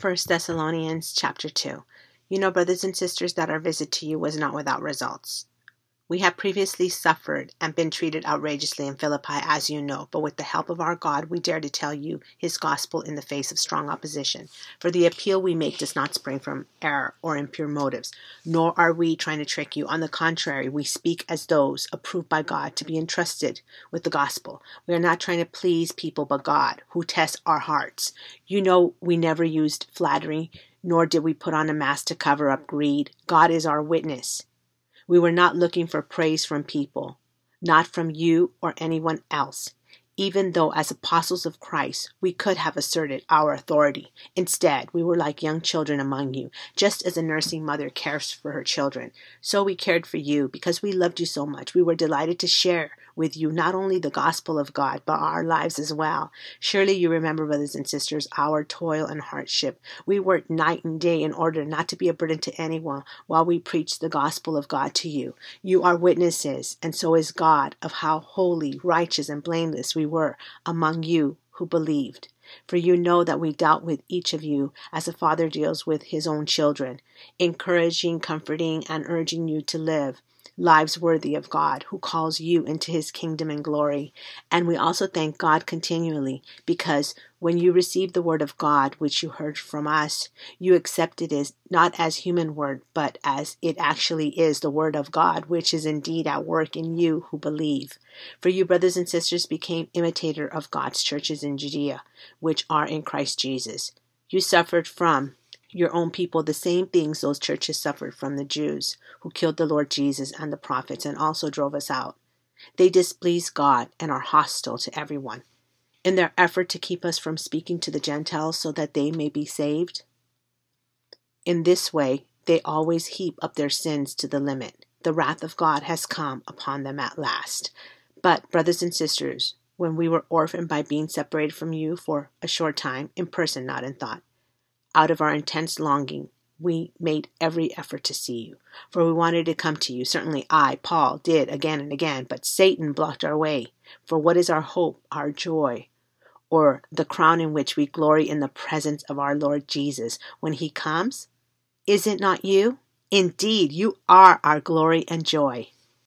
1 Thessalonians chapter 2. You know, brothers and sisters, that our visit to you was not without results. We have previously suffered and been treated outrageously in Philippi, as you know, but with the help of our God, we dare to tell you his gospel in the face of strong opposition. For the appeal we make does not spring from error or impure motives, nor are we trying to trick you. On the contrary, we speak as those approved by God to be entrusted with the gospel. We are not trying to please people but God, who tests our hearts. You know, we never used flattery, nor did we put on a mask to cover up greed. God is our witness. We were not looking for praise from people, not from you or anyone else, even though as apostles of Christ we could have asserted our authority. Instead, we were like young children among you, just as a nursing mother cares for her children. So we cared for you because we loved you so much. We were delighted to share with you not only the gospel of God, but our lives as well. Surely you remember, brothers and sisters, our toil and hardship. We worked night and day in order not to be a burden to anyone while we preached the gospel of God to you. You are witnesses, and so is God, of how holy, righteous, and blameless we were among you who believed. For you know that we dealt with each of you as a father deals with his own children, encouraging, comforting, and urging you to live lives worthy of God who calls you into his kingdom and glory. And we also thank God continually because when you received the word of God, which you heard from us, you accepted it not as human word, but as it actually is the word of God, which is indeed at work in you who believe. For you, brothers and sisters, became imitator of God's churches in Judea, which are in Christ Jesus. You suffered from your own people the same things those churches suffered from the Jews, who killed the Lord Jesus and the prophets and also drove us out. They displease God and are hostile to everyone. In their effort to keep us from speaking to the Gentiles so that they may be saved, in this way they always heap up their sins to the limit. The wrath of God has come upon them at last. But, brothers and sisters, when we were orphaned by being separated from you for a short time, in person, not in thought, out of our intense longing, we made every effort to see you, for we wanted to come to you. Certainly I, Paul, did again and again, but Satan blocked our way. For what is our hope, our joy, or the crown in which we glory in the presence of our Lord Jesus when he comes? Is it not you? Indeed, you are our glory and joy.